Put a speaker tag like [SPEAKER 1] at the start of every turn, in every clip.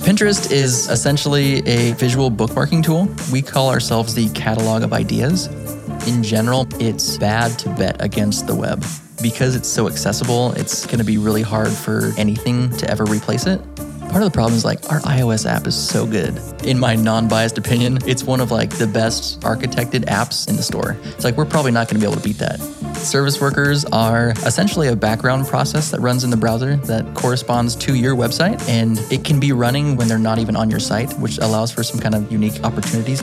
[SPEAKER 1] Pinterest is essentially a visual bookmarking tool. We call ourselves the catalog of ideas. In general, it's bad to bet against the web. Because it's so accessible, it's going to be really hard for anything to ever replace it. Part of the problem is like our iOS app is so good. In my non-biased opinion, it's one of like the best architected apps in the store. It's like we're probably not going to be able to beat that. Service workers are essentially a background process that runs in the browser that corresponds to your website and it can be running when they're not even on your site, which allows for some kind of unique opportunities.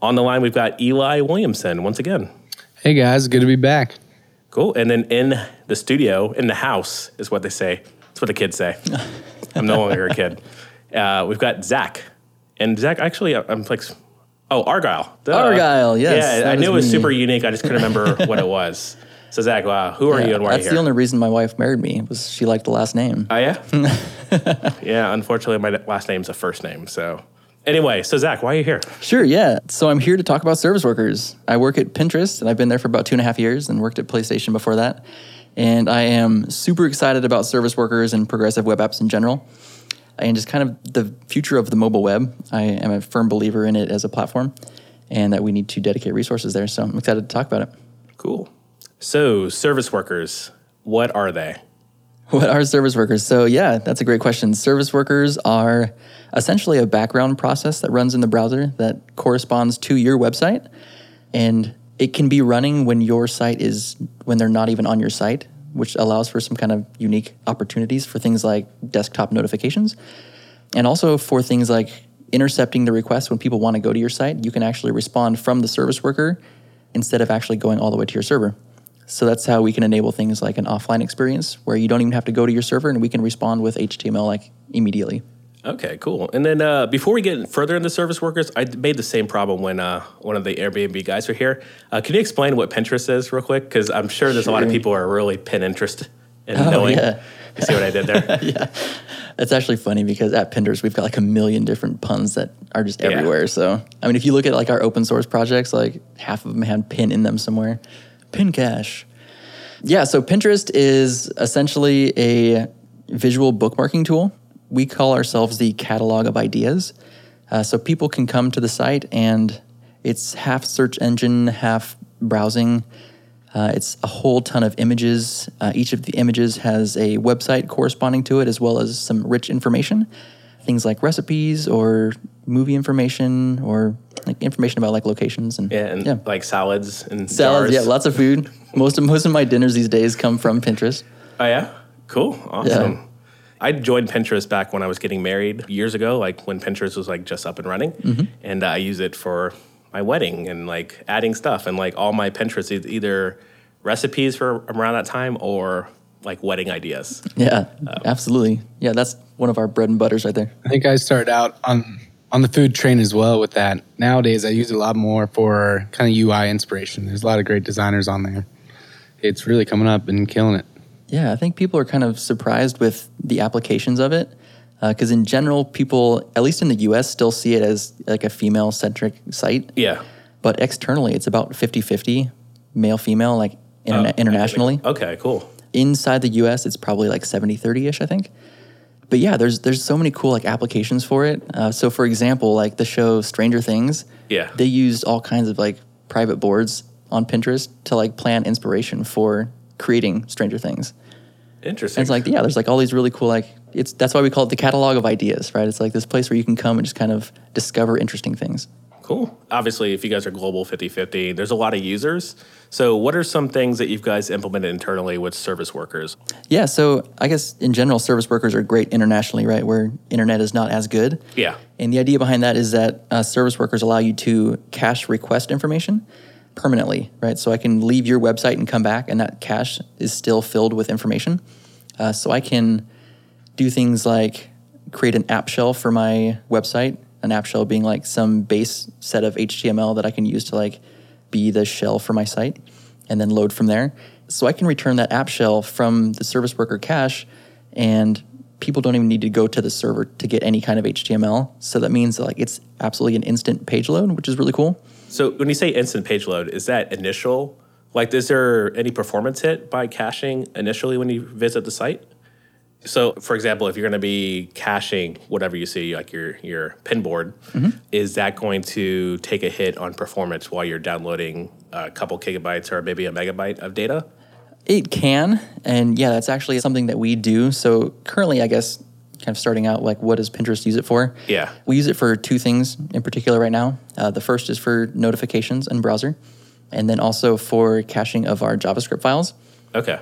[SPEAKER 2] On the line, we've got Eli Williamson once again.
[SPEAKER 3] Hey guys, good to be back.
[SPEAKER 2] Cool. And then in the studio, in the house, is what they say. That's what the kids say. I'm no longer a kid. Uh, we've got Zach. And Zach, actually, I'm like, oh, Argyle. Duh.
[SPEAKER 1] Argyle, yes,
[SPEAKER 2] Yeah,
[SPEAKER 1] that
[SPEAKER 2] I
[SPEAKER 1] was
[SPEAKER 2] knew it was
[SPEAKER 1] me.
[SPEAKER 2] super unique. I just couldn't remember what it was. So, Zach, wow, who are you and why are
[SPEAKER 1] That's the only reason my wife married me was she liked the last name.
[SPEAKER 2] Oh, yeah? yeah, unfortunately, my last name's a first name. So, anyway, so Zach, why are you here?
[SPEAKER 1] Sure, yeah. So I'm here to talk about service workers. I work at Pinterest, and I've been there for about two and a half years, and worked at PlayStation before that. And I am super excited about service workers and progressive web apps in general, and just kind of the future of the mobile web. I am a firm believer in it as a platform, and that we need to dedicate resources there. So I'm excited to talk about it.
[SPEAKER 2] Cool. So, service workers, what are they?
[SPEAKER 1] What are service workers? So, yeah, that's a great question. Service workers are essentially a background process that runs in the browser that corresponds to your website. And it can be running when your site is, when they're not even on your site, which allows for some kind of unique opportunities for things like desktop notifications. And also for things like intercepting the request when people want to go to your site, you can actually respond from the service worker instead of actually going all the way to your server. So that's how we can enable things like an offline experience where you don't even have to go to your server and we can respond with HTML like immediately.
[SPEAKER 2] Okay, cool. And then uh, before we get further into service workers, I made the same problem when uh, one of the Airbnb guys were here. Uh, can you explain what Pinterest is real quick? Because I'm sure there's a lot of people who are really pin interest in
[SPEAKER 1] Oh,
[SPEAKER 2] knowing.
[SPEAKER 1] yeah.
[SPEAKER 2] You see what I did there?
[SPEAKER 1] That's actually funny because at Pinterest we've got like a million different puns that are just
[SPEAKER 2] Yeah.
[SPEAKER 1] everywhere. So I mean, if you look at like our open source projects, like half of them have pin in them somewhere. Pin cache. Yeah. So Pinterest is essentially a visual bookmarking tool. We call ourselves the catalog of ideas. Uh, so people can come to the site and it's half search engine, half browsing. Uh, it's a whole ton of images. Uh, each of the images has a website corresponding to it, as well as some rich information, things like recipes or movie information or like information about like locations and
[SPEAKER 2] Yeah, and like salads and
[SPEAKER 1] salads.
[SPEAKER 2] jars.
[SPEAKER 1] Yeah, lots of food. most of most of my dinners these days come from Pinterest.
[SPEAKER 2] Oh yeah, cool, awesome. I joined Pinterest back when I was getting married years ago, like when Pinterest was like just up and running,
[SPEAKER 1] Mm-hmm.
[SPEAKER 2] and I use it for my wedding and like adding stuff and like all my Pinterest is either recipes for around that time or like wedding ideas.
[SPEAKER 1] Yeah, absolutely. Yeah, that's one of our bread and butters right there.
[SPEAKER 3] I think I started out on on the food train as well with that. Nowadays, I use it a lot more for kind of UI inspiration. There's a lot of great designers on there. It's really coming up and killing it.
[SPEAKER 1] Yeah, I think people are kind of surprised with the applications of it. Uh, because in general, people, at least in the US, still see it as like a female centric site.
[SPEAKER 2] Yeah.
[SPEAKER 1] But externally, it's about 50 50 male female, like oh, interna-
[SPEAKER 2] Oh,
[SPEAKER 1] internationally.
[SPEAKER 2] Okay, cool.
[SPEAKER 1] Inside the US, it's probably like 70 30 ish, I think. But yeah, there's there's so many cool like applications for it. Uh, so for example, like the show Stranger Things,
[SPEAKER 2] Yeah.
[SPEAKER 1] they used all kinds of like private boards on Pinterest to like plan inspiration for creating Stranger Things.
[SPEAKER 2] Interesting.
[SPEAKER 1] And it's like, yeah, there's like all these really cool like it's that's why we call it the catalog of ideas, right? It's like this place where you can come and just kind of discover interesting things.
[SPEAKER 2] Cool. Obviously, if you guys are global 50 50, there's a lot of users. So, what are some things that you guys implemented internally with service workers?
[SPEAKER 1] Yeah, so I guess in general, service workers are great internationally, right? Where internet is not as good.
[SPEAKER 2] Yeah.
[SPEAKER 1] And the idea behind that is that uh, service workers allow you to cache request information permanently, right? So I can leave your website and come back, and that cache is still filled with information. Uh, so I can do things like create an app shell for my website an app shell being like some base set of HTML that I can use to like be the shell for my site and then load from there. So I can return that app shell from the service worker cache and people don't even need to go to the server to get any kind of HTML. So that means like it's absolutely an instant page load, which is really cool.
[SPEAKER 2] So when you say instant page load, is that initial? Like, is there any performance hit by caching initially when you visit the site? So, for example, if you're going to be caching whatever you see, like your your pin board, is that going to take a hit on performance while you're downloading a couple gigabytes or maybe a megabyte of data?
[SPEAKER 1] It can, and yeah, that's actually something that we do. So currently, I guess, kind of starting out, like, what does Pinterest use it for?
[SPEAKER 2] Yeah.
[SPEAKER 1] we use it for two things in particular right now. Uh, the first is for notifications and browser, and then also for caching of our JavaScript files.
[SPEAKER 2] Okay.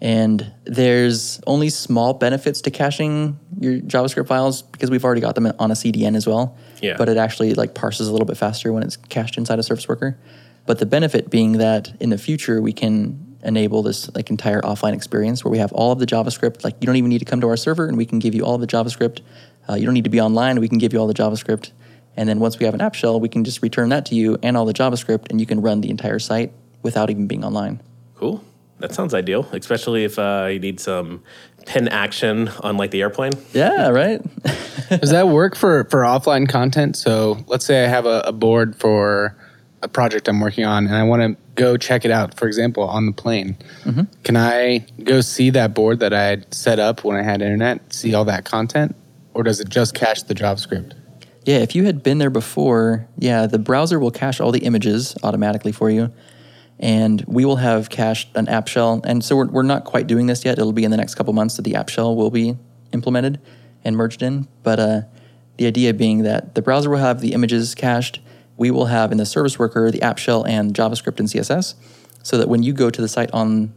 [SPEAKER 1] And there's only small benefits to caching your JavaScript files because we've already got them on a CDN as well.
[SPEAKER 2] Yeah.
[SPEAKER 1] But it actually like parses a little bit faster when it's cached inside a service worker. But the benefit being that in the future we can enable this like entire offline experience where we have all of the JavaScript. Like you don't even need to come to our server and we can give you all of the JavaScript. Uh, you don't need to be online. We can give you all the JavaScript. And then once we have an app shell, we can just return that to you and all the JavaScript, and you can run the entire site without even being online.
[SPEAKER 2] Cool. That sounds ideal, especially if uh, you need some pin action on like the airplane.
[SPEAKER 1] Yeah, right.
[SPEAKER 3] Does that work for for offline content? So let's say I have a, a board for a project I'm working on, and I want to go check it out. For example, on the plane, can I go see that board that I had set up when I had internet? See all that content, or does it just cache the JavaScript?
[SPEAKER 1] Yeah, if you had been there before, yeah, the browser will cache all the images automatically for you. And we will have cached an app shell. And so we're, we're not quite doing this yet. It'll be in the next couple months that the app shell will be implemented and merged in. But uh, the idea being that the browser will have the images cached. We will have in the service worker the app shell and JavaScript and CSS. So that when you go to the site on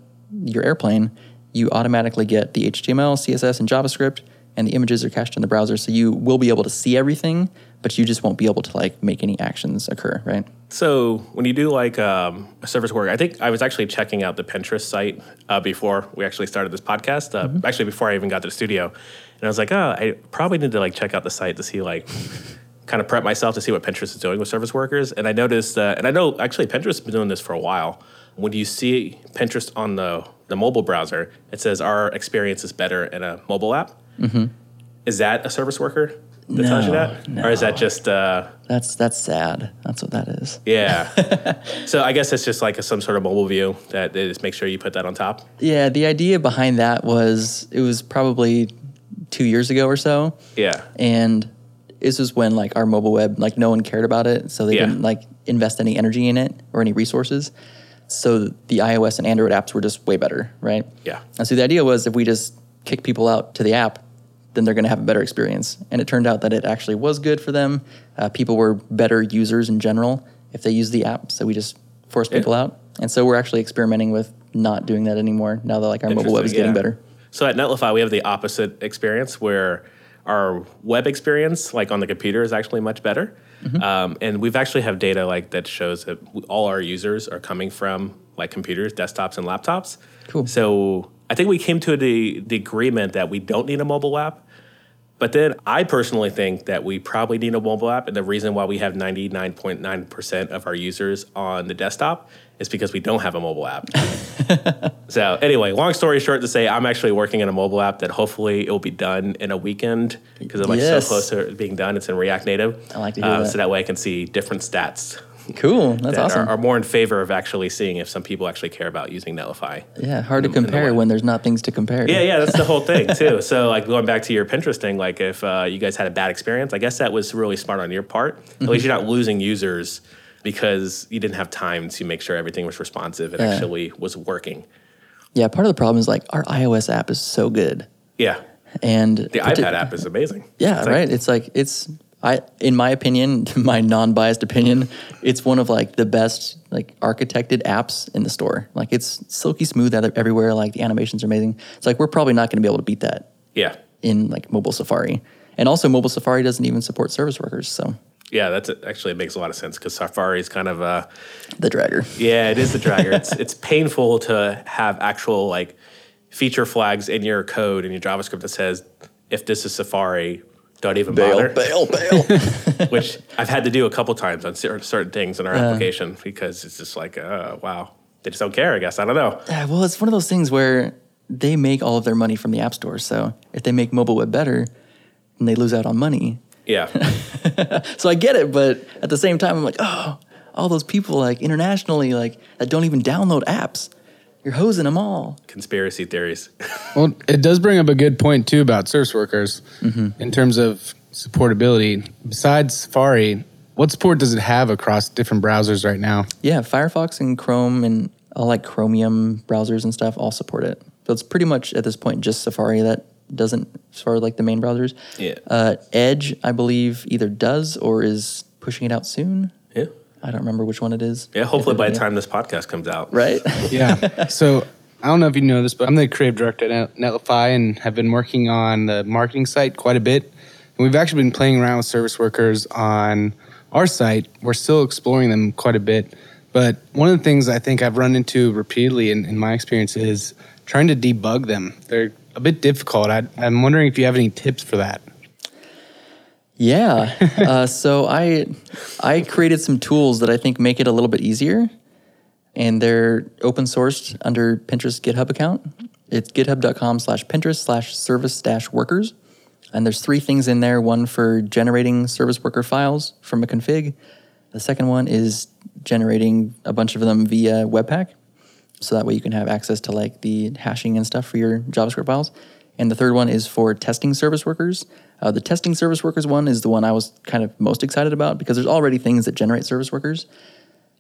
[SPEAKER 1] your airplane, you automatically get the HTML, CSS, and JavaScript and the images are cached in the browser so you will be able to see everything but you just won't be able to like make any actions occur right
[SPEAKER 2] So when you do like um, a service work, I think I was actually checking out the Pinterest site uh, before we actually started this podcast. Uh, Actually, before I even got to the studio, and I was like, oh, I probably need to like check out the site to see like kind of prep myself to see what Pinterest is doing with service workers. And I noticed, uh, and I know actually Pinterest has been doing this for a while. When you see Pinterest on the the mobile browser, it says our experience is better in a mobile app. Is that a service worker that tells you
[SPEAKER 1] No,
[SPEAKER 2] that, or is that just uh,
[SPEAKER 1] that's that's sad that's what that is
[SPEAKER 2] yeah. so I guess it's just like a, some sort of mobile view that they just make sure you put that on top.
[SPEAKER 1] yeah the idea behind that was it was probably two years ago or so
[SPEAKER 2] Yeah.
[SPEAKER 1] and this was when like our mobile web like no one cared about it so they
[SPEAKER 2] Yeah.
[SPEAKER 1] didn't like invest any energy in it or any resources so the ios and android apps were just way better right
[SPEAKER 2] Yeah.
[SPEAKER 1] and so the idea was if we just kick people out to the app then they're going to have a better experience and it turned out that it actually was good for them uh, people were better users in general if they used the app so we just forced
[SPEAKER 2] Yeah.
[SPEAKER 1] people out and so we're actually experimenting with not doing that anymore now that like our mobile web is
[SPEAKER 2] Interesting,
[SPEAKER 1] getting
[SPEAKER 2] yeah.
[SPEAKER 1] better
[SPEAKER 2] So at Netlify, we have the opposite experience where our web experience, like on the computer, is actually much better.
[SPEAKER 1] Mm-hmm.
[SPEAKER 2] Um, and we've actually have data like that shows that all our users are coming from like computers, desktops, and laptops.
[SPEAKER 1] Cool.
[SPEAKER 2] So I think we came to the, the agreement that we don't need a mobile app. But then I personally think that we probably need a mobile app. And the reason why we have 99.9% of our users on the desktop is because we don't have a mobile app. so, anyway, long story short to say, I'm actually working on a mobile app that hopefully it will be done in a weekend because I'm like
[SPEAKER 1] Yes.
[SPEAKER 2] so close to being done. It's in React Native.
[SPEAKER 1] I like to hear um, that.
[SPEAKER 2] So that way I can see different stats
[SPEAKER 1] cool that's
[SPEAKER 2] that
[SPEAKER 1] awesome
[SPEAKER 2] are, are more in favor of actually seeing if some people actually care about using Netlify.
[SPEAKER 1] yeah hard to
[SPEAKER 2] in
[SPEAKER 1] compare when there's not things to compare
[SPEAKER 2] Yeah, yeah, that's the whole thing too. So, like going back to your Pinterest thing, like if uh, you guys had a bad experience, I guess that was really smart on your part. At least you're not losing users because you didn't have time to make sure everything was responsive and
[SPEAKER 1] Yeah.
[SPEAKER 2] actually was working.
[SPEAKER 1] Yeah, part of the problem is like our iOS app is so good,
[SPEAKER 2] Yeah,
[SPEAKER 1] and
[SPEAKER 2] the iPad app is amazing.
[SPEAKER 1] Yeah,
[SPEAKER 2] It's like-
[SPEAKER 1] right. It's like it's I, in my opinion, my non-biased opinion, it's one of like the best like architected apps in the store. Like it's silky smooth everywhere. Like the animations are amazing. It's like we're probably not going to be able to beat that
[SPEAKER 2] Yeah,
[SPEAKER 1] in like mobile Safari, and also mobile Safari doesn't even support service workers. So
[SPEAKER 2] yeah, that's actually it makes a lot of sense because Safari is kind of uh,
[SPEAKER 1] the dragger.
[SPEAKER 2] Yeah, it is the dragger. it's it's painful to have actual like feature flags in your code in your JavaScript that says if this is Safari, don't even
[SPEAKER 1] bail,
[SPEAKER 2] bother.
[SPEAKER 1] bail, bail.
[SPEAKER 2] Which I've had to do a couple times on certain things in our
[SPEAKER 1] Uh.
[SPEAKER 2] application because it's just like, uh, wow, they just don't care. I guess I don't know.
[SPEAKER 1] yeah, well, it's one of those things where they make all of their money from the app store. So if they make mobile web better, then they lose out on money.
[SPEAKER 2] Yeah,
[SPEAKER 1] So I get it, but at the same time, I'm like, oh, all those people like internationally, like that don't even download apps. You're hosing them all.
[SPEAKER 2] conspiracy theories.
[SPEAKER 3] Well, it does bring up a good point too about service workers in terms of supportability. Besides Safari, what support does it have across different browsers right now?
[SPEAKER 1] Yeah, Firefox and Chrome and all like Chromium browsers and stuff all support it. So it's pretty much at this point just Safari that doesn't, as far as like the main browsers.
[SPEAKER 2] Yeah.
[SPEAKER 1] Uh, Edge, I believe, either does or is pushing it out soon.
[SPEAKER 2] yeah,
[SPEAKER 1] I don't remember which one it is.
[SPEAKER 2] yeah. Hopefully, by the time this podcast comes out,
[SPEAKER 1] Right?
[SPEAKER 3] Yeah. so I don't know if you know this, but I'm the creative director at Netlify and have been working on the marketing site quite a bit. And we've actually been playing around with service workers on our site. We're still exploring them quite a bit. But one of the things I think I've run into repeatedly in, in my experience is trying to debug them. They're a bit difficult. I, I'm wondering if you have any tips for that.
[SPEAKER 1] Yeah. uh, so I I created some tools that I think make it a little bit easier, and they're open sourced under Pinterest GitHub account. It's github.com slash Pinterest slash service dash workers. And there's three things in there. One for generating service worker files from a config. The second one is generating a bunch of them via Webpack. So that way you can have access to like the hashing and stuff for your JavaScript files. And the third one is for testing service workers. Uh, the testing service workers one is the one I was kind of most excited about because there's already things that generate service workers.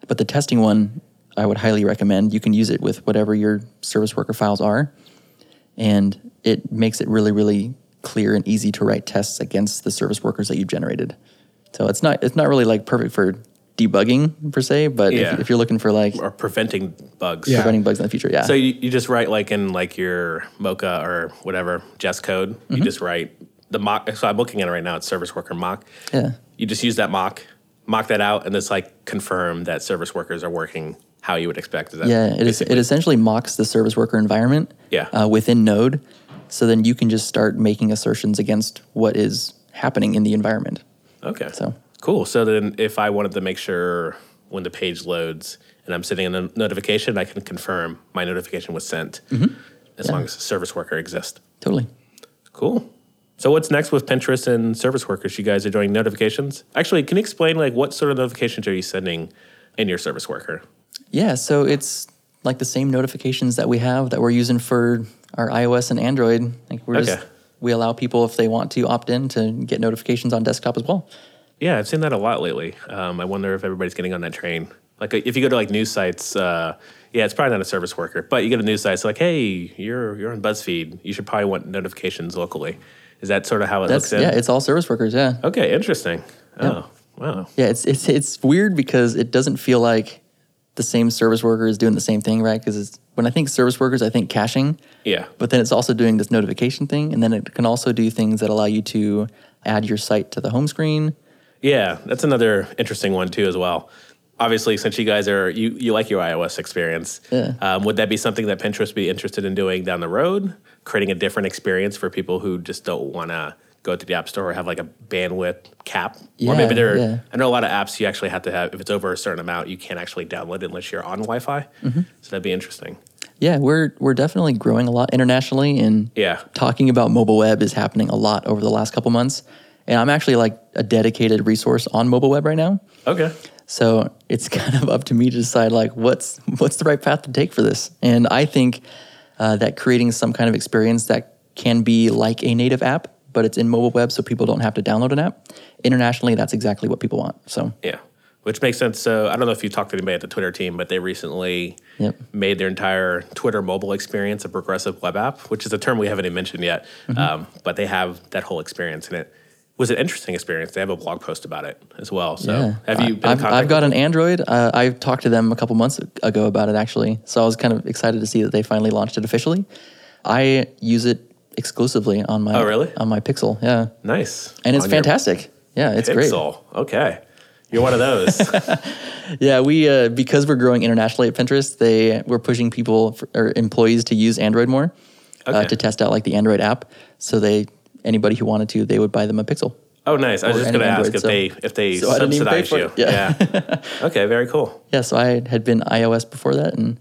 [SPEAKER 1] But the testing one, I would highly recommend. You can use it with whatever your service worker files are. And it makes it really, really clear and easy to write tests against the service workers that you've generated. So it's not it's not really like perfect for debugging per se, but
[SPEAKER 2] Yeah.
[SPEAKER 1] if, if you're looking for like
[SPEAKER 2] or preventing bugs.
[SPEAKER 3] Yeah.
[SPEAKER 1] preventing bugs in the future, yeah.
[SPEAKER 2] So you, you just write like in like your Mocha or whatever Jest code. You
[SPEAKER 1] Mm-hmm.
[SPEAKER 2] just write the mock. So I'm looking at it right now. It's service worker mock.
[SPEAKER 1] yeah.
[SPEAKER 2] You just use that mock, mock that out, and it's like confirm that service workers are working how you would expect. Is that
[SPEAKER 1] Yeah, it is. It essentially mocks the service worker environment.
[SPEAKER 2] Yeah.
[SPEAKER 1] Uh, within Node, so then you can just start making assertions against what is happening in the environment.
[SPEAKER 2] Okay.
[SPEAKER 1] So-
[SPEAKER 2] cool. So then, if I wanted to make sure when the page loads and I'm sending a notification, I can confirm my notification was sent
[SPEAKER 1] Mm-hmm.
[SPEAKER 2] as long as service worker exists.
[SPEAKER 1] Totally.
[SPEAKER 2] Cool. So what's next with Pinterest and service workers? You guys are doing notifications. Actually, can you explain like what sort of notifications are you sending in your service worker?
[SPEAKER 1] Yeah. So it's like the same notifications that we have that we're using for our iOS and Android. Like we're
[SPEAKER 2] Okay.
[SPEAKER 1] just we allow people if they want to opt in to get notifications on desktop as well.
[SPEAKER 2] Yeah, I've seen that a lot lately. Um, I wonder if everybody's getting on that train. Like if you go to like news sites, uh, yeah, it's probably not a service worker, but you go to news sites like, hey, you're you're on BuzzFeed. You should probably want notifications locally. Is that sort of how it
[SPEAKER 1] That's
[SPEAKER 2] looks? In?
[SPEAKER 1] yeah. It's all service workers. Yeah.
[SPEAKER 2] okay, interesting. Oh, wow.
[SPEAKER 1] Yeah. It's it's it's weird because it doesn't feel like the same service worker is doing the same thing, right? Because when I think service workers, I think caching.
[SPEAKER 2] Yeah.
[SPEAKER 1] But then it's also doing this notification thing, and then it can also do things that allow you to add your site to the home screen.
[SPEAKER 2] Yeah, that's another interesting one too, as well. Obviously, since you guys are you you like your iOS experience,
[SPEAKER 1] Yeah.
[SPEAKER 2] um, would that be something that Pinterest be interested in doing down the road, creating a different experience for people who just don't want to go to the app store or have like a bandwidth cap, or maybe they're.
[SPEAKER 1] yeah.
[SPEAKER 2] I know a lot of apps you actually have to have if it's over a certain amount, you can't actually download it unless you're on Wi-Fi.
[SPEAKER 1] Mm-hmm.
[SPEAKER 2] So that'd be interesting.
[SPEAKER 1] Yeah, we're we're definitely growing a lot internationally, and
[SPEAKER 2] Yeah.
[SPEAKER 1] talking about mobile web is happening a lot over the last couple months. And I'm actually like a dedicated resource on mobile web right now.
[SPEAKER 2] Okay.
[SPEAKER 1] So it's kind of up to me to decide like what's what's the right path to take for this. And I think uh, that creating some kind of experience that can be like a native app, but it's in mobile web, so people don't have to download an app. Internationally, that's exactly what people want. So
[SPEAKER 2] Yeah, which makes sense. So I don't know if you talked to anybody at the Twitter team, but they recently
[SPEAKER 1] Yep.
[SPEAKER 2] made their entire Twitter mobile experience a progressive web app, which is a term we haven't even mentioned yet.
[SPEAKER 1] Mm-hmm.
[SPEAKER 2] Um, but they have that whole experience, in it was an interesting experience. They have a blog post about it as well. So
[SPEAKER 1] yeah,
[SPEAKER 2] have you been
[SPEAKER 1] I've? I've got an Android. Uh, I talked to them a couple months ago about it actually. So I was kind of excited to see that they finally launched it officially. I use it exclusively on my
[SPEAKER 2] Oh, really?
[SPEAKER 1] on my Pixel. Yeah,
[SPEAKER 2] Nice,
[SPEAKER 1] and it's
[SPEAKER 2] On
[SPEAKER 1] fantastic. Yeah, it's great.
[SPEAKER 2] Pixel. Okay, you're one of those.
[SPEAKER 1] Yeah, we uh, because we're growing internationally at Pinterest, they we're pushing people for, or employees to use Android more uh, to test out like the Android app. So they anybody who wanted to, they would buy them a Pixel.
[SPEAKER 2] Oh, nice. I was just going to ask if
[SPEAKER 1] so-
[SPEAKER 2] they if they
[SPEAKER 1] So I didn't even pay
[SPEAKER 2] subsidize you.
[SPEAKER 1] it. Yeah.
[SPEAKER 2] okay, very cool.
[SPEAKER 1] Yeah, so I had been iOS before that, and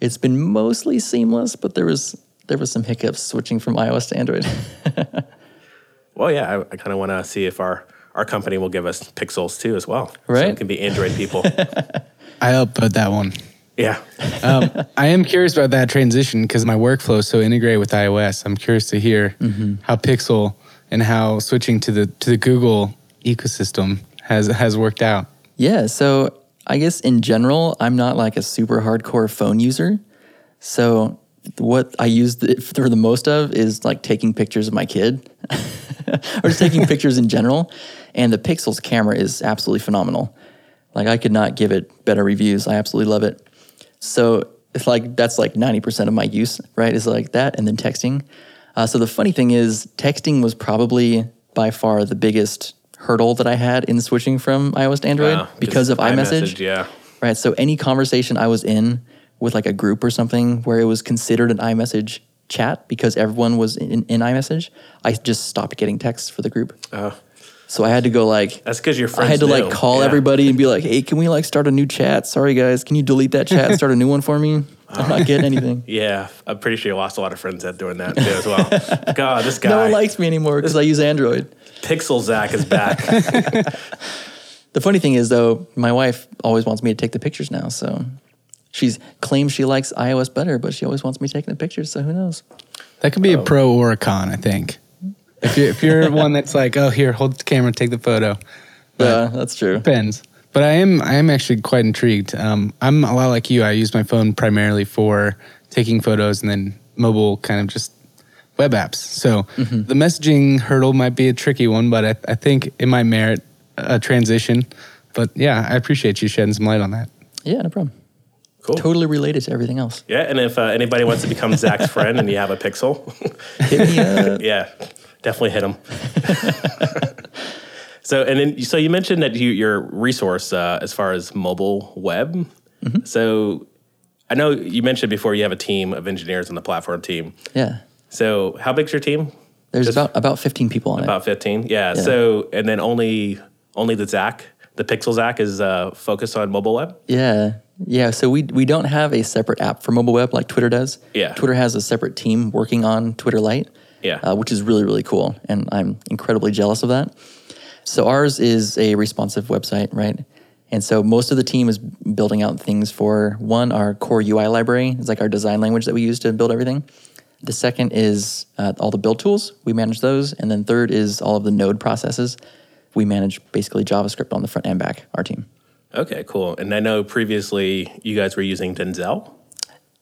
[SPEAKER 1] it's been mostly seamless, but there was there was some hiccups switching from iOS to Android.
[SPEAKER 2] Well, yeah, I, I kind of want to see if our our company will give us pixels too as well. So
[SPEAKER 1] Right.
[SPEAKER 2] it can be Android people.
[SPEAKER 3] I upvote that one.
[SPEAKER 2] Yeah.
[SPEAKER 3] Um, I am curious about that transition because my workflow is so integrated with iOS. I'm curious to hear how Pixel and how switching to the to the Google ecosystem has has worked out.
[SPEAKER 1] yeah, so I guess in general, I'm not like a super hardcore phone user. So what I use it for the most of is like taking pictures of my kid or just taking pictures in general. And the Pixels camera is absolutely phenomenal. Like I could not give it better reviews. I absolutely love it. So it's like that's like 90% of my use, right? Is like that and then texting. Uh, so the funny thing is, texting was probably by far the biggest hurdle that I had in switching from iOS to Android
[SPEAKER 2] Wow,
[SPEAKER 1] because of iMessage.
[SPEAKER 2] Yeah.
[SPEAKER 1] Right. So any conversation I was in with like a group or something where it was considered an iMessage chat because everyone was in, in iMessage, I just stopped getting texts for the group.
[SPEAKER 2] Oh,
[SPEAKER 1] So I had to go like
[SPEAKER 2] that's because your
[SPEAKER 1] I had to like call
[SPEAKER 2] Yeah.
[SPEAKER 1] everybody and be like, "Hey, can we like start a new chat? Sorry guys, can you delete that chat and start a new one for me? I'm not getting anything.
[SPEAKER 2] Yeah, I'm pretty sure you lost a lot of friends at doing that too as well. God, this guy,
[SPEAKER 1] No one likes me anymore because I use Android."
[SPEAKER 2] Pixel Zach is back.
[SPEAKER 1] The funny thing is though, my wife always wants me to take the pictures now, so she's claims she likes iOS better, but she always wants me taking the pictures. So who knows?
[SPEAKER 3] That could be a oh. pro or a con, I think. If you're, if you're one that's like, oh, here, hold the camera, take the photo.
[SPEAKER 1] Yeah, that's true.
[SPEAKER 3] Depends. But I am I am actually quite intrigued. Um, I'm a lot like you. I use my phone primarily for taking photos and then mobile kind of just web apps. So the messaging hurdle might be a tricky one, but I, I think it might merit a transition. But yeah, I appreciate you shedding some light on that.
[SPEAKER 1] Yeah, no problem.
[SPEAKER 2] Cool.
[SPEAKER 1] Totally related to everything else.
[SPEAKER 2] Yeah, and if uh, anybody wants to become Zach's friend and you have a Pixel,
[SPEAKER 1] Hit me up.
[SPEAKER 2] yeah, definitely hit them. so, and then, so you mentioned that you, your resource uh, as far as mobile web.
[SPEAKER 1] Mm-hmm.
[SPEAKER 2] So, I know you mentioned before you have a team of engineers on the platform team.
[SPEAKER 1] Yeah.
[SPEAKER 2] So, how big's your team?
[SPEAKER 1] There's
[SPEAKER 2] Just
[SPEAKER 1] about about 15 people on it.
[SPEAKER 2] About fifteen. Yeah. So, and then only only the Zach, the Pixel Zach, is uh, focused on mobile web.
[SPEAKER 1] Yeah. Yeah. So we we don't have a separate app for mobile web like Twitter does.
[SPEAKER 2] Yeah.
[SPEAKER 1] Twitter has a separate team working on Twitter Lite.
[SPEAKER 2] Yeah.
[SPEAKER 1] Uh, which is really, really cool. And I'm incredibly jealous of that. So ours is a responsive website, right? And so most of the team is building out things for one, our core UI library. It's like our design language that we use to build everything. The second is uh, all the build tools. We manage those. And then third is all of the node processes. We manage basically JavaScript on the front and back, our team.
[SPEAKER 2] Okay, cool. And I know previously you guys were using Denzel.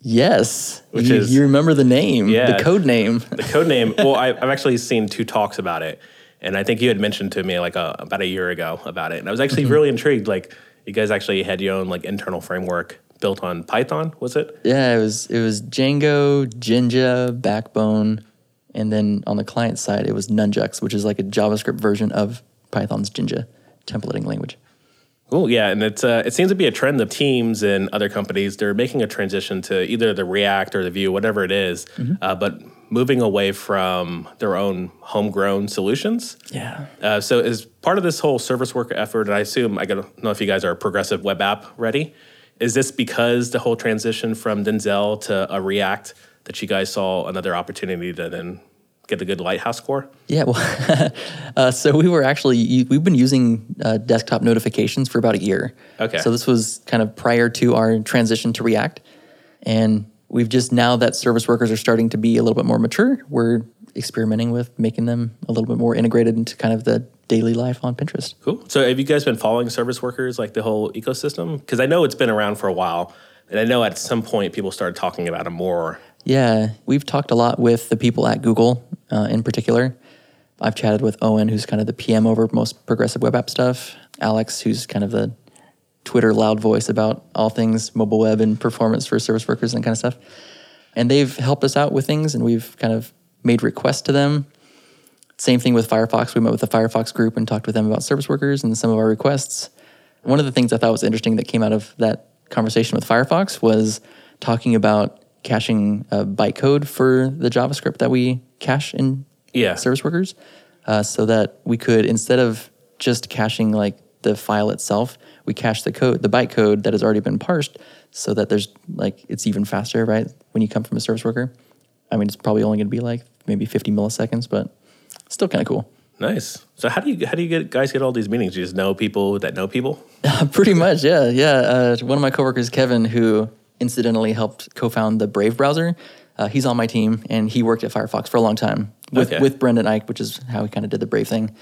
[SPEAKER 1] Yes.
[SPEAKER 2] Which
[SPEAKER 1] you,
[SPEAKER 2] is-
[SPEAKER 1] you remember the name,
[SPEAKER 2] Yeah.
[SPEAKER 1] the code name.
[SPEAKER 2] The code name. well, I, I've actually seen two talks about it, and I think you had mentioned to me like a, about a year ago about it, and I was actually mm-hmm. really intrigued. Like, you guys actually had your own like internal framework built on Python, was it?
[SPEAKER 1] Yeah, it was it was Django, Jinja, Backbone, and then on the client side it was Nunjucks, which is like a JavaScript version of Python's Jinja templating language.
[SPEAKER 2] Cool. Yeah, and it's uh, it seems to be a trend of teams and other companies. They're making a transition to either the React or the Vue, whatever it is, uh, but moving away from their own homegrown solutions.
[SPEAKER 1] Yeah.
[SPEAKER 2] Uh, so, as part of this whole service worker effort, and I assume I don't know if you guys are progressive web app ready. Is this because the whole transition from Denzel to a React that you guys saw another opportunity to then get a good lighthouse score?
[SPEAKER 1] Yeah, well, uh, so we were actually we've been using uh, desktop notifications for about a year.
[SPEAKER 2] Okay.
[SPEAKER 1] So this was kind of prior to our transition to React, and we've just now that service workers are starting to be a little bit more mature, we're experimenting with making them a little bit more integrated into kind of the daily life on Pinterest.
[SPEAKER 2] Cool. So, have you guys been following service workers, like the whole ecosystem? Because I know it's been around for a while, and I know at some point people started talking about it more.
[SPEAKER 1] Yeah, we've talked a lot with the people at Google uh, in particular. I've chatted with Owen, who's kind of the PM over most progressive web app stuff. Alex, who's kind of the Twitter loud voice about all things mobile web and performance for service workers and that kind of stuff. And they've helped us out with things, and we've kind of made requests to them. Same thing with Firefox. We met with the Firefox group and talked with them about service workers and some of our requests. One of the things I thought was interesting that came out of that conversation with Firefox was talking about caching bytecode for the JavaScript that we cache in
[SPEAKER 2] Yeah.
[SPEAKER 1] service workers, uh, so that we could instead of just caching like the file itself, we cache the code, the bytecode that has already been parsed, so that there's like it's even faster, right? When you come from a service worker, I mean, it's probably only going to be like maybe 50 milliseconds, but still kind of cool.
[SPEAKER 2] Nice. So how do you how do you get guys get all these meetings? You just know people that know people?
[SPEAKER 1] Pretty much, yeah, yeah. Uh, one of my coworkers, Kevin, who incidentally helped co-found the Brave browser, uh, he's on my team, and he worked at Firefox for a long time with
[SPEAKER 2] Okay.
[SPEAKER 1] with Brendan Eich, which is how he kind of did the Brave thing.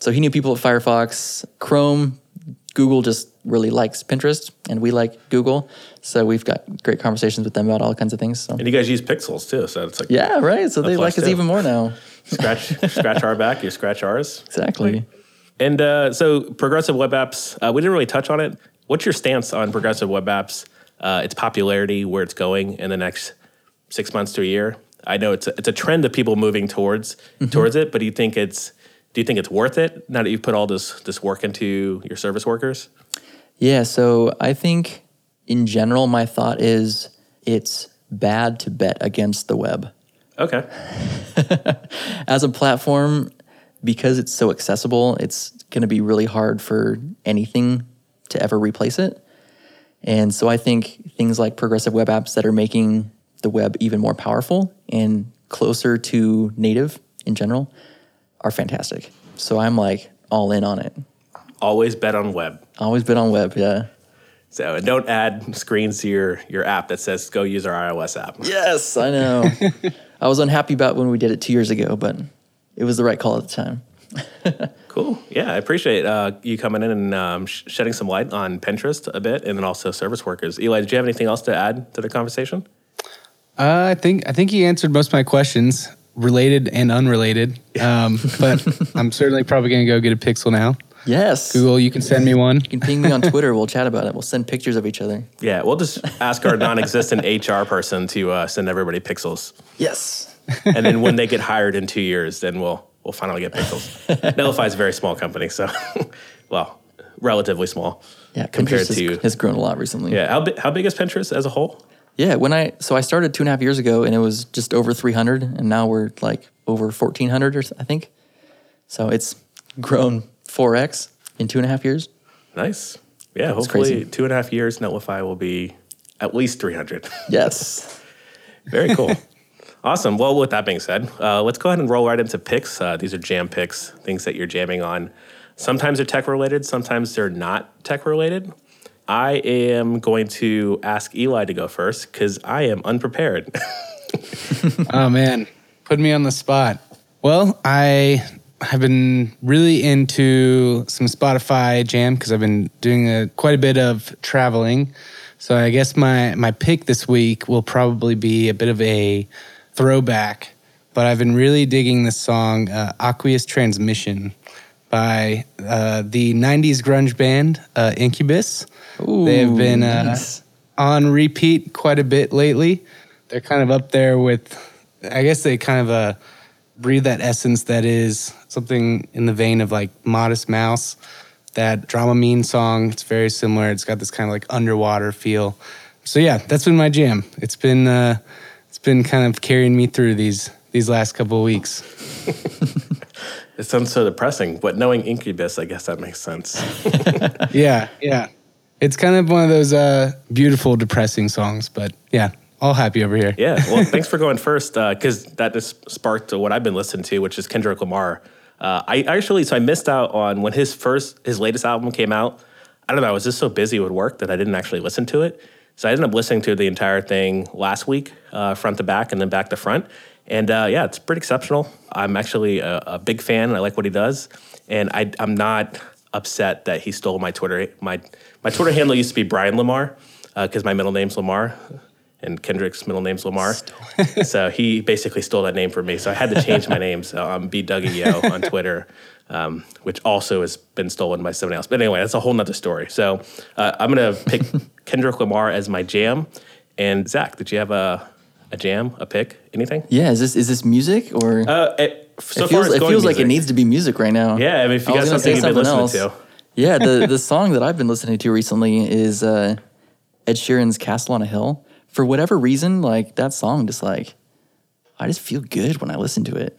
[SPEAKER 1] So he knew people at Firefox, Chrome, Google just really likes Pinterest, and we like Google. So we've got great conversations with them about all kinds of things. So
[SPEAKER 2] And you guys use pixels too, so it's like
[SPEAKER 1] yeah, right. So they like us
[SPEAKER 2] too.
[SPEAKER 1] even more now.
[SPEAKER 2] scratch scratch our back, you scratch ours.
[SPEAKER 1] Exactly.
[SPEAKER 2] And uh, so, progressive web apps, uh, we didn't really touch on it. What's your stance on progressive web apps, uh, its popularity, where it's going in the next six months to a year? I know it's a, it's a trend of people moving towards mm-hmm. towards it, but do you think it's do you think it's worth it now that you've put all this this work into your service workers?
[SPEAKER 1] Yeah, so I think in general, my thought is it's bad to bet against the web.
[SPEAKER 2] Okay,
[SPEAKER 1] As a platform, because it's so accessible, it's going to be really hard for anything to ever replace it. And so I think things like progressive web apps that are making the web even more powerful and closer to native in general are fantastic. So I'm like all in on it.
[SPEAKER 2] always bet on web.
[SPEAKER 1] Always been on web, yeah.
[SPEAKER 2] So and don't add screens to your your app that says go use our iOS app.
[SPEAKER 1] Yes, I know. I was unhappy about when we did it two years ago, but it was the right call at the time.
[SPEAKER 2] Cool. Yeah, I appreciate uh, you coming in and um, sh- shedding some light on Pinterest a bit, and then also service workers. Eli, did you have anything else to add to the conversation?
[SPEAKER 3] Uh, I think I think he answered most of my questions, related and unrelated. Um, but I'm certainly probably going to go get a Pixel now.
[SPEAKER 1] Yes.
[SPEAKER 3] Google, you can send me one.
[SPEAKER 1] You can ping me on Twitter. We'll chat about it. We'll send pictures of each other.
[SPEAKER 2] Yeah, we'll just ask our non-existent HR person to uh, send everybody pixels,
[SPEAKER 1] Yes.
[SPEAKER 2] and then when they get hired in two years, then we'll we'll finally get pixels. Netlify is a very small company, so well, relatively small.
[SPEAKER 1] Yeah,
[SPEAKER 2] compared
[SPEAKER 1] Pinterest
[SPEAKER 2] to
[SPEAKER 1] has grown a lot recently.
[SPEAKER 2] yeah. How big how big is Pinterest as a whole?
[SPEAKER 1] Yeah, when I so I started two and a half years ago, and it was just over 300, and now we're like over 1,400, or I think. So it's grown 4x in two and a half years.
[SPEAKER 2] Nice. Yeah, hopefully
[SPEAKER 1] crazy.
[SPEAKER 2] two and a half years, Netlify will be at least three hundred.
[SPEAKER 1] Yes.
[SPEAKER 2] Very cool. awesome. Well, with that being said, uh, let's go ahead and roll right into picks. Uh, these are jam picks, things that you're jamming on. Sometimes they're tech related, sometimes they're not tech related. I am going to ask Eli to go first because I am unprepared.
[SPEAKER 3] Oh man, put me on the spot. Well, I have been really into some Spotify jam because I've been doing a, quite a bit of traveling. So I guess my my pick this week will probably be a bit of a throwback, but I've been really digging this song uh, "Aqueous Transmission" by uh, the '90s grunge band uh, Incubus. they have been uh,
[SPEAKER 1] nice.
[SPEAKER 3] on repeat quite a bit lately. They're kind of up there with, I guess they kind of uh, breathe that essence that is something in the vein of like Modest Mouse, that "Drama Dramamine song. It's very similar. It's got this kind of like underwater feel. So yeah, that's been my jam. It's been uh, it's been kind of carrying me through these these last couple of weeks.
[SPEAKER 2] it sounds so depressing, but knowing Incubus, I guess that makes sense.
[SPEAKER 3] Yeah, yeah. It's kind of one of those uh, beautiful, depressing songs, but yeah, all happy over here.
[SPEAKER 2] Yeah. Well, thanks for going first because that just sparked what I've been listening to, which is Kendrick Lamar. Uh, I actually, so I missed out on when his first, his latest album came out. I don't know. I was just so busy with work that I didn't actually listen to it. So I ended up listening to the entire thing last week, uh, front to back, and then back to front. And uh, yeah, it's pretty exceptional. I'm actually a, a big fan. I like what he does, and I, I'm not upset that he stole my Twitter. My my Twitter handle used to be Brian Lamar because my middle name's Lamar, and Kendrick's middle name's Lamar. so he basically stole that name from me. So I had to change my name. So I'm B Dougie Yo on Twitter, um, which also has been stolen by somebody else. But anyway, that's a whole nother story. So uh, I'm gonna pick Kendrick Lamar as my jam. And Zach, did you have a a jam, a pick, anything?
[SPEAKER 1] Yeah, is this is this music or
[SPEAKER 2] Uh, it, so
[SPEAKER 1] it
[SPEAKER 2] far
[SPEAKER 1] feels it feels like it needs to be music right now.
[SPEAKER 2] Yeah, I mean, if you
[SPEAKER 1] I
[SPEAKER 2] got something you've been listening
[SPEAKER 1] else.
[SPEAKER 2] to.
[SPEAKER 1] Yeah, the the song that I've been listening to recently is uh, Ed Sheeran's "Castle on a Hill." For whatever reason, like that song, just like I just feel good when I listen to it.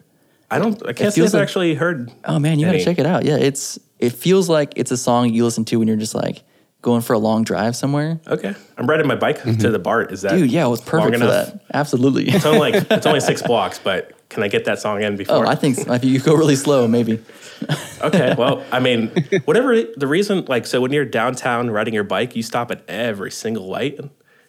[SPEAKER 2] I don't. I can't say I've
[SPEAKER 1] like-
[SPEAKER 2] actually heard.
[SPEAKER 1] Oh man, you
[SPEAKER 2] any.
[SPEAKER 1] gotta check it out. Yeah, it's it feels like it's a song you listen to when you're just like going for a long drive somewhere.
[SPEAKER 2] Okay, I'm riding my bike to the BART. Is that
[SPEAKER 1] Dude, yeah, it was perfect for that. Absolutely.
[SPEAKER 2] It's only like it's only six blocks, but can I get that song in before?
[SPEAKER 1] oh, I think if you go really slow, maybe.
[SPEAKER 2] okay. Well, I mean, whatever the reason, like, so when you're downtown riding your bike, you stop at every single light.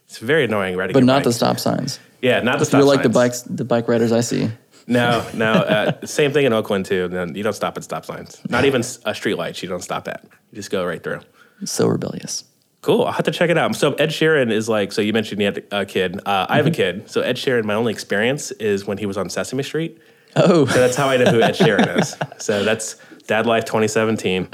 [SPEAKER 2] It's very annoying riding.
[SPEAKER 1] But not
[SPEAKER 2] bike.
[SPEAKER 1] the stop signs.
[SPEAKER 2] Yeah, not the stop.
[SPEAKER 1] you're like the bikes, the bike riders I see.
[SPEAKER 2] No, no. Uh, same thing in Oakland too. No, you don't stop at stop signs. Not even a street lights. You don't stop at. You just go right through.
[SPEAKER 1] So rebellious.
[SPEAKER 2] Cool. I'll have to check it out. So Ed Sheeran is like. So you mentioned you had a kid. Uh, I have a kid. So Ed Sheeran. My only experience is when he was on Sesame Street.
[SPEAKER 1] Oh,
[SPEAKER 2] So that's how I know who Ed Sheeran is. So that's Dad Life 2017.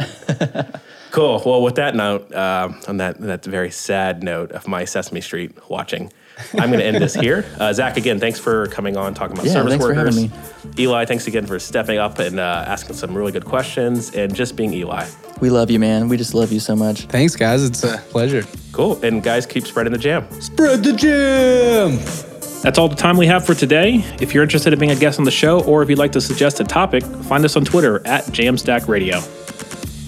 [SPEAKER 2] Cool. Well, with that note, um, on that that very sad note of my Sesame Street watching, I'm going to end this here. Uh, Zach, again, thanks for coming on talking about
[SPEAKER 1] Yeah,
[SPEAKER 2] service
[SPEAKER 1] thanks for
[SPEAKER 2] workers.
[SPEAKER 1] having
[SPEAKER 2] Eli, thanks again for stepping up and uh, asking some really good questions and just being Eli.
[SPEAKER 1] we love you, man. We just love you so much.
[SPEAKER 3] Thanks, guys. It's a pleasure.
[SPEAKER 2] Cool. And guys, keep spreading the jam.
[SPEAKER 3] Spread the jam.
[SPEAKER 4] That's all the time we have for today. If you're interested in being a guest on the show or if you'd like to suggest a topic, find us on Twitter at Jamstack Radio.